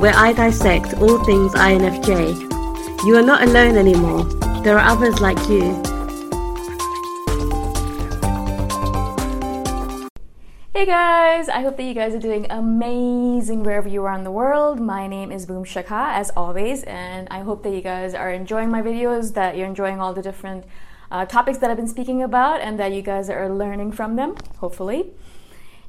where I dissect all things INFJ. You are not alone anymore. There are others like you. Hey guys, I hope that you guys are doing amazing wherever you are in the world. My name is Boom Shikha, as always, and I hope that you guys are enjoying my videos, that you're enjoying all the different uh, topics that I've been speaking about, and that you guys are learning from them, hopefully.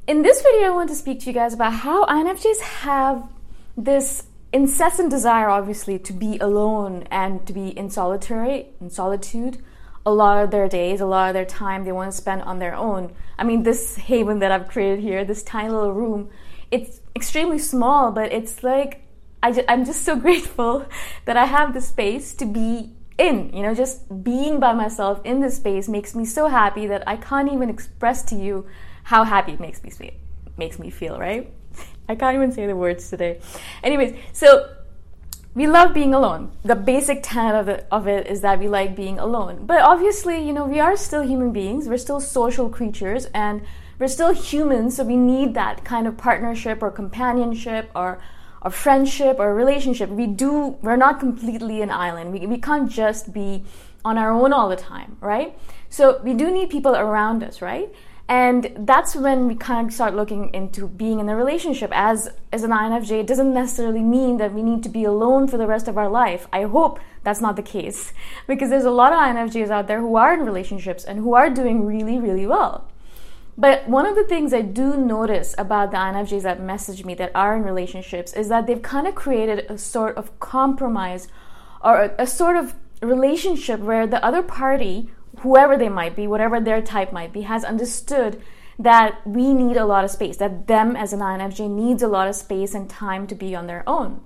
In this video, I want to speak to you guys about how INFJs have this incessant desire, obviously, to be alone and to be in solitary, in solitude. A lot of their days, a lot of their time, they want to spend on their own. I mean, this haven that I've created here, this tiny little room, it's extremely small, but it's like I—I'm just so grateful that I have the space to be in. You know, just being by myself in this space makes me so happy that I can't even express to you how happy it makes me feel, makes me feel, right? I can't even say the words today. Anyways, so we love being alone. The basic tenet of it, of it is that we like being alone. But obviously, you know, we are still human beings. We're still social creatures and we're still humans, so we need that kind of partnership or companionship or or friendship or relationship. We do we're not completely an island. We we can't just be on our own all the time, right? So we do need people around us, right? And that's when we kind of start looking into being in a relationship. As, as an INFJ, it doesn't necessarily mean that we need to be alone for the rest of our life. I hope that's not the case. Because there's a lot of INFJs out there who are in relationships and who are doing really, really well. But one of the things I do notice about the INFJs that message me that are in relationships is that they've kind of created a sort of compromise or a, a sort of relationship where the other party, whoever they might be, whatever their type might be, has understood that we need a lot of space, that them as an INFJ needs a lot of space and time to be on their own.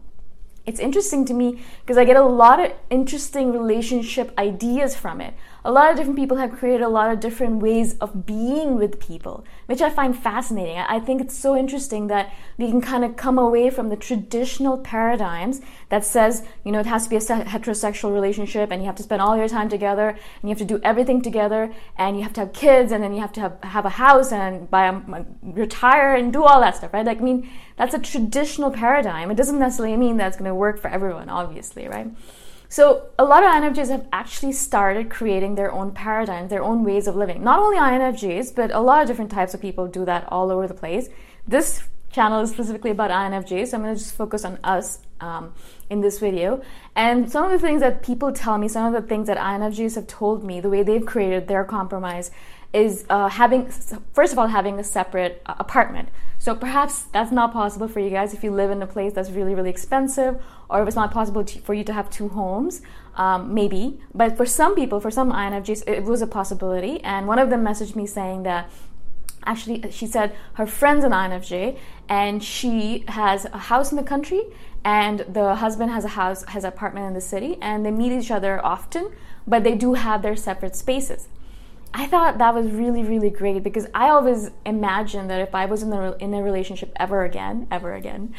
It's interesting to me because I get a lot of interesting relationship ideas from it a lot of different people have created a lot of different ways of being with people, which I find fascinating. I think it's so interesting that we can kind of come away from the traditional paradigms that says, you know, it has to be a heterosexual relationship and you have to spend all your time together and you have to do everything together and you have to have kids and then you have to have, have a house and buy a, retire and do all that stuff, right? Like, I mean, that's a traditional paradigm. It doesn't necessarily mean that's going to work for everyone, obviously, right? So a lot of INFJs have actually started creating their own paradigms, their own ways of living. Not only INFJs, but a lot of different types of people do that all over the place. This channel is specifically about INFJs, so I'm going to just focus on us um, in this video. And some of the things that people tell me, some of the things that INFJs have told me, the way they've created their compromise is uh, having, first of all, having a separate uh, apartment. So perhaps that's not possible for you guys if you live in a place that's really, really expensive, or if it's not possible to, for you to have two homes, um, maybe. But for some people, for some INFJs, it was a possibility. And one of them messaged me saying that actually, she said her friend's an INFJ, and she has a house in the country, and the husband has a house, has an apartment in the city, and they meet each other often, but they do have their separate spaces. I thought that was really, really great because I always imagined that if I was in a, in a relationship ever again, ever again,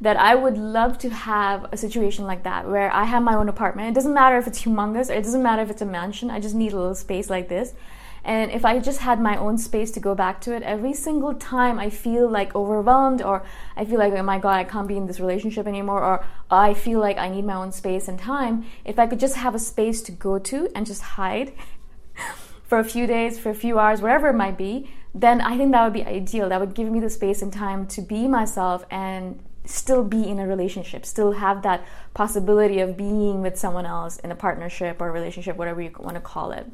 that I would love to have a situation like that where I have my own apartment. It doesn't matter if it's humongous, it doesn't matter if it's a mansion, I just need a little space like this. And if I just had my own space to go back to it, every single time I feel like overwhelmed or I feel like, oh my God, I can't be in this relationship anymore, or I feel like I need my own space and time, if I could just have a space to go to and just hide for a few days, for a few hours, wherever it might be, then I think that would be ideal. That would give me the space and time to be myself and still be in a relationship, still have that possibility of being with someone else in a partnership or a relationship, whatever you want to call it.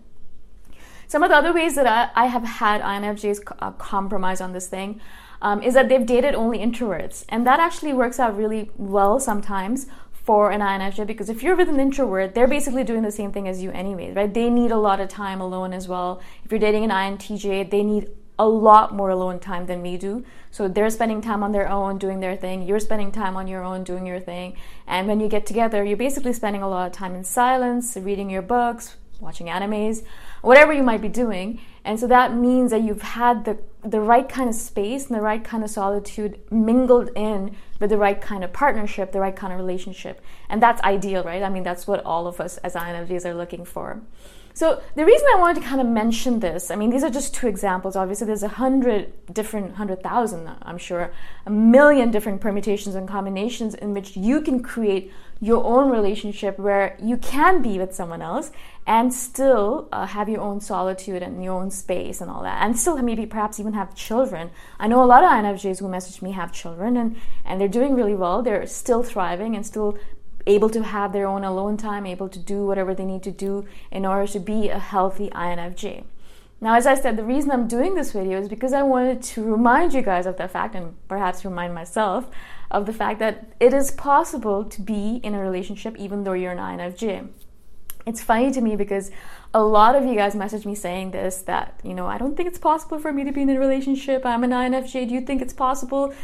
Some of the other ways that I, I have had INFJs uh, compromise on this thing um, is that they've dated only introverts. And that actually works out really well sometimes for an INFJ because if you're with an introvert, they're basically doing the same thing as you anyways, right? They need a lot of time alone as well. If you're dating an INTJ, they need a lot more alone time than we do. So they're spending time on their own doing their thing, you're spending time on your own doing your thing. And when you get together, you're basically spending a lot of time in silence, reading your books, watching animes, whatever you might be doing. And so that means that you've had the, the right kind of space and the right kind of solitude mingled in with the right kind of partnership, the right kind of relationship. And that's ideal, right? I mean, that's what all of us as INFJs are looking for. So the reason I wanted to kind of mention this, I mean, these are just two examples. Obviously, there's a hundred different, hundred thousand, I'm sure, a million different permutations and combinations in which you can create your own relationship where you can be with someone else and still uh, have your own solitude and your own space and all that, and still maybe perhaps even have children. I know a lot of INFJs who message me have children and, and they're doing really well. They're still thriving and still able to have their own alone time, able to do whatever they need to do in order to be a healthy INFJ. Now, as I said, the reason I'm doing this video is because I wanted to remind you guys of the fact, and perhaps remind myself of the fact that it is possible to be in a relationship even though you're an INFJ. It's funny to me because a lot of you guys message me saying this that, you know, I don't think it's possible for me to be in a relationship. I'm an INFJ. Do you think it's possible?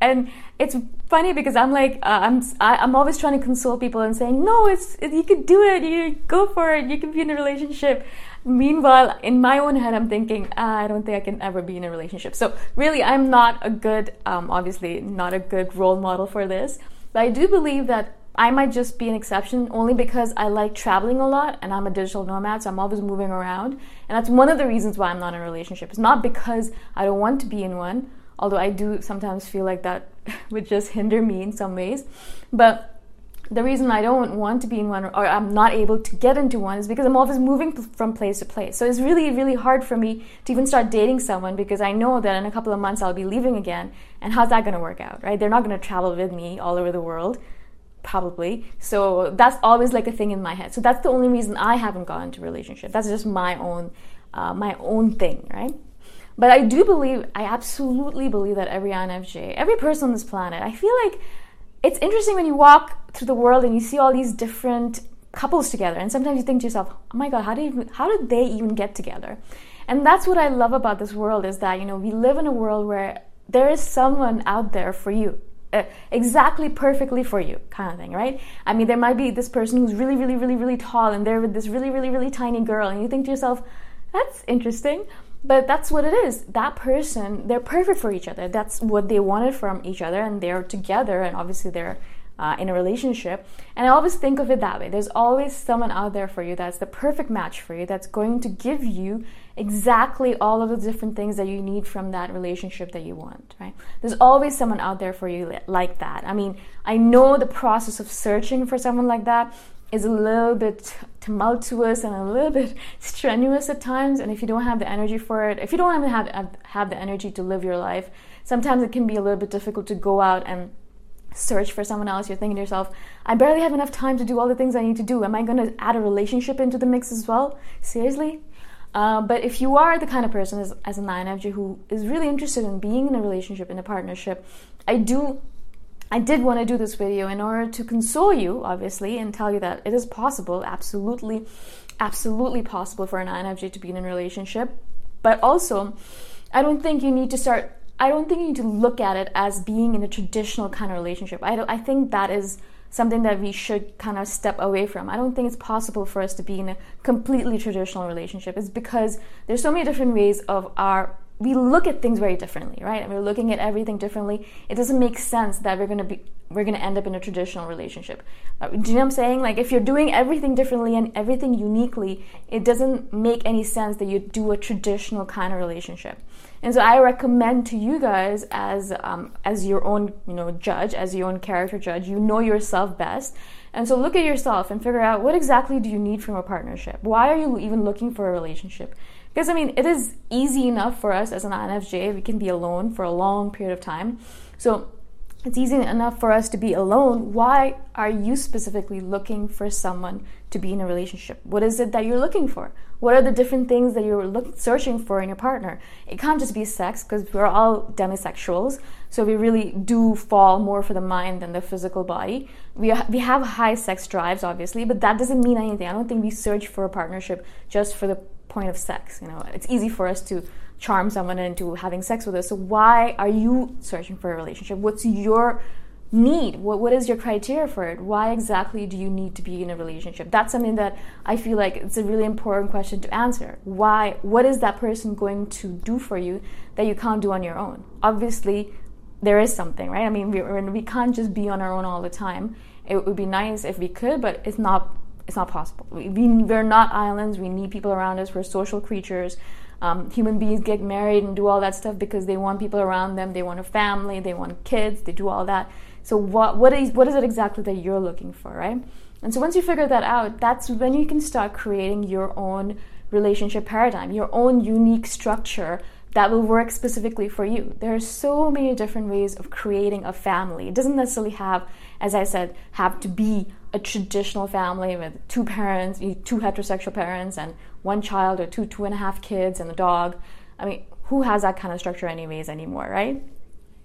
and it's funny because I'm like uh, I'm I, am i am always trying to console people and saying no it's it, you can do it you go for it you can be in a relationship meanwhile in my own head I'm thinking ah, I don't think I can ever be in a relationship so really I'm not a good um, obviously not a good role model for this but I do believe that I might just be an exception only because I like traveling a lot and I'm a digital nomad, so I'm always moving around. And that's one of the reasons why I'm not in a relationship. It's not because I don't want to be in one, although I do sometimes feel like that would just hinder me in some ways. But the reason I don't want to be in one or I'm not able to get into one is because I'm always moving from place to place. So it's really, really hard for me to even start dating someone because I know that in a couple of months I'll be leaving again. And how's that going to work out, right? They're not going to travel with me all over the world, probably. So that's always like a thing in my head. So that's the only reason I haven't gotten into relationship. That's just my own, uh, my own thing, right? But I do believe, I absolutely believe that every INFJ, every person on this planet, I feel like it's interesting when you walk through the world and you see all these different couples together and sometimes you think to yourself oh my god how did how did they even get together and that's what i love about this world is that you know we live in a world where there is someone out there for you uh, exactly perfectly for you kind of thing right i mean there might be this person who's really really really really tall and they're with this really really really tiny girl and you think to yourself that's interesting but that's what it is that person they're perfect for each other that's what they wanted from each other and they're together and obviously they're uh, in a relationship. And I always think of it that way. There's always someone out there for you that's the perfect match for you, that's going to give you exactly all of the different things that you need from that relationship that you want, right? There's always someone out there for you like that. I mean, I know the process of searching for someone like that is a little bit tumultuous and a little bit strenuous at times and if you don't have the energy for it if you don't even have have the energy to live your life sometimes it can be a little bit difficult to go out and search for someone else, you're thinking to yourself, I barely have enough time to do all the things I need to do. Am I going to add a relationship into the mix as well? Seriously? Uh, but if you are the kind of person as, as an INFJ who is really interested in being in a relationship, in a partnership, I do, I did want to do this video in order to console you, obviously, and tell you that it is possible, absolutely, absolutely possible for an INFJ to be in a relationship. But also, I don't think you need to start I don't think you need to look at it as being in a traditional kind of relationship. I, I think that is something that we should kind of step away from. I don't think it's possible for us to be in a completely traditional relationship. It's because there's so many different ways of our we look at things very differently, right? And we're looking at everything differently. It doesn't make sense that we're going to be we're going to end up in a traditional relationship. Uh, do you know what I'm saying? Like if you're doing everything differently and everything uniquely, it doesn't make any sense that you do a traditional kind of relationship. And so I recommend to you guys as um, as your own you know judge, as your own character judge, you know yourself best. And so look at yourself and figure out what exactly do you need from a partnership? Why are you even looking for a relationship? Because I mean, it is easy enough for us as an INFJ, we can be alone for a long period of time. So it's easy enough for us to be alone. Why are you specifically looking for someone to be in a relationship? What is it that you're looking for? What are the different things that you're look, searching for in your partner? It can't just be sex because we're all demisexuals, so we really do fall more for the mind than the physical body. We, we have high sex drives, obviously, but that doesn't mean anything. I don't think we search for a partnership just for the point of sex. You know, it's easy for us to charm someone into having sex with us. So why are you searching for a relationship? What's your need? What what is your criteria for it? Why exactly do you need to be in a relationship? That's something that I feel like it's a really important question to answer. Why what is that person going to do for you that you can't do on your own? Obviously, there is something, right? I mean, we we can't just be on our own all the time. It would be nice if we could, but it's not it's not possible. We, we're not islands. We need people around us. We're social creatures. Um, human beings get married and do all that stuff because they want people around them. They want a family. They want kids. They do all that. So what what is what is it exactly that you're looking for, right? And so once you figure that out, that's when you can start creating your own relationship paradigm, your own unique structure that will work specifically for you. There are so many different ways of creating a family. It doesn't necessarily have, as I said, have to be a traditional family with two parents, two heterosexual parents, and one child or two, two and a half kids and a dog. I mean, who has that kind of structure, anyways, anymore, right?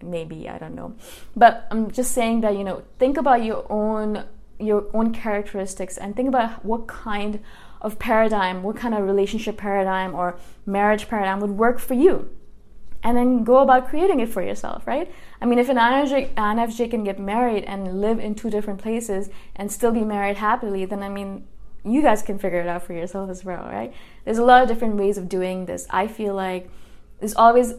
Maybe, I don't know. But I'm just saying that, you know, think about your own your own characteristics and think about what kind of paradigm, what kind of relationship paradigm or marriage paradigm would work for you and then go about creating it for yourself, right? I mean, if an INFJ, INFJ can get married and live in two different places and still be married happily, then I mean, you guys can figure it out for yourself as well, right? There's a lot of different ways of doing this. I feel like there's always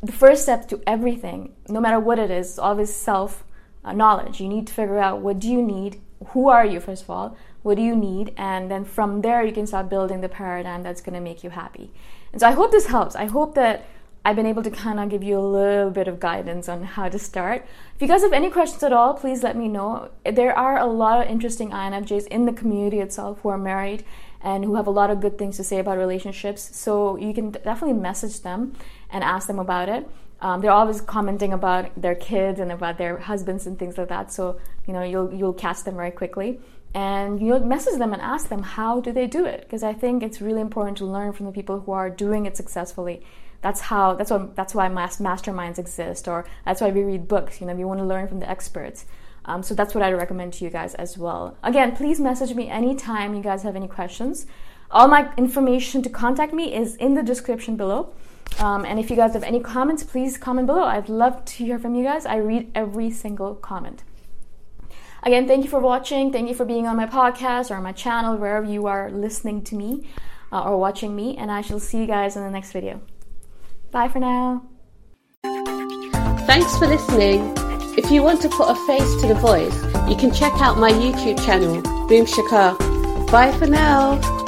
the first step to everything, no matter what it is, is always self knowledge. You need to figure out what do you need, who are you first of all, what do you need, and then from there you can start building the paradigm that's going to make you happy. And so I hope this helps. I hope that I've been able to kind of give you a little bit of guidance on how to start. If you guys have any questions at all, please let me know. There are a lot of interesting INFJs in the community itself who are married and who have a lot of good things to say about relationships. So you can definitely message them and ask them about it. Um, they're always commenting about their kids and about their husbands and things like that. So you know you'll you'll catch them very quickly and you message them and ask them how do they do it because I think it's really important to learn from the people who are doing it successfully that's how that's what that's why masterminds exist or that's why we read books you know we want to learn from the experts Um, so that's what I'd recommend to you guys as well. Again, please message me anytime you guys have any questions. All my information to contact me is in the description below. Um, and if you guys have any comments, please comment below. I'd love to hear from you guys. I read every single comment. Again, thank you for watching. Thank you for being on my podcast or my channel, wherever you are listening to me uh, or watching me. And I shall see you guys in the next video. Bye for now. Thanks for listening. If you want to put a face to the voice, you can check out my YouTube channel, Boom Shikha. Bye for now.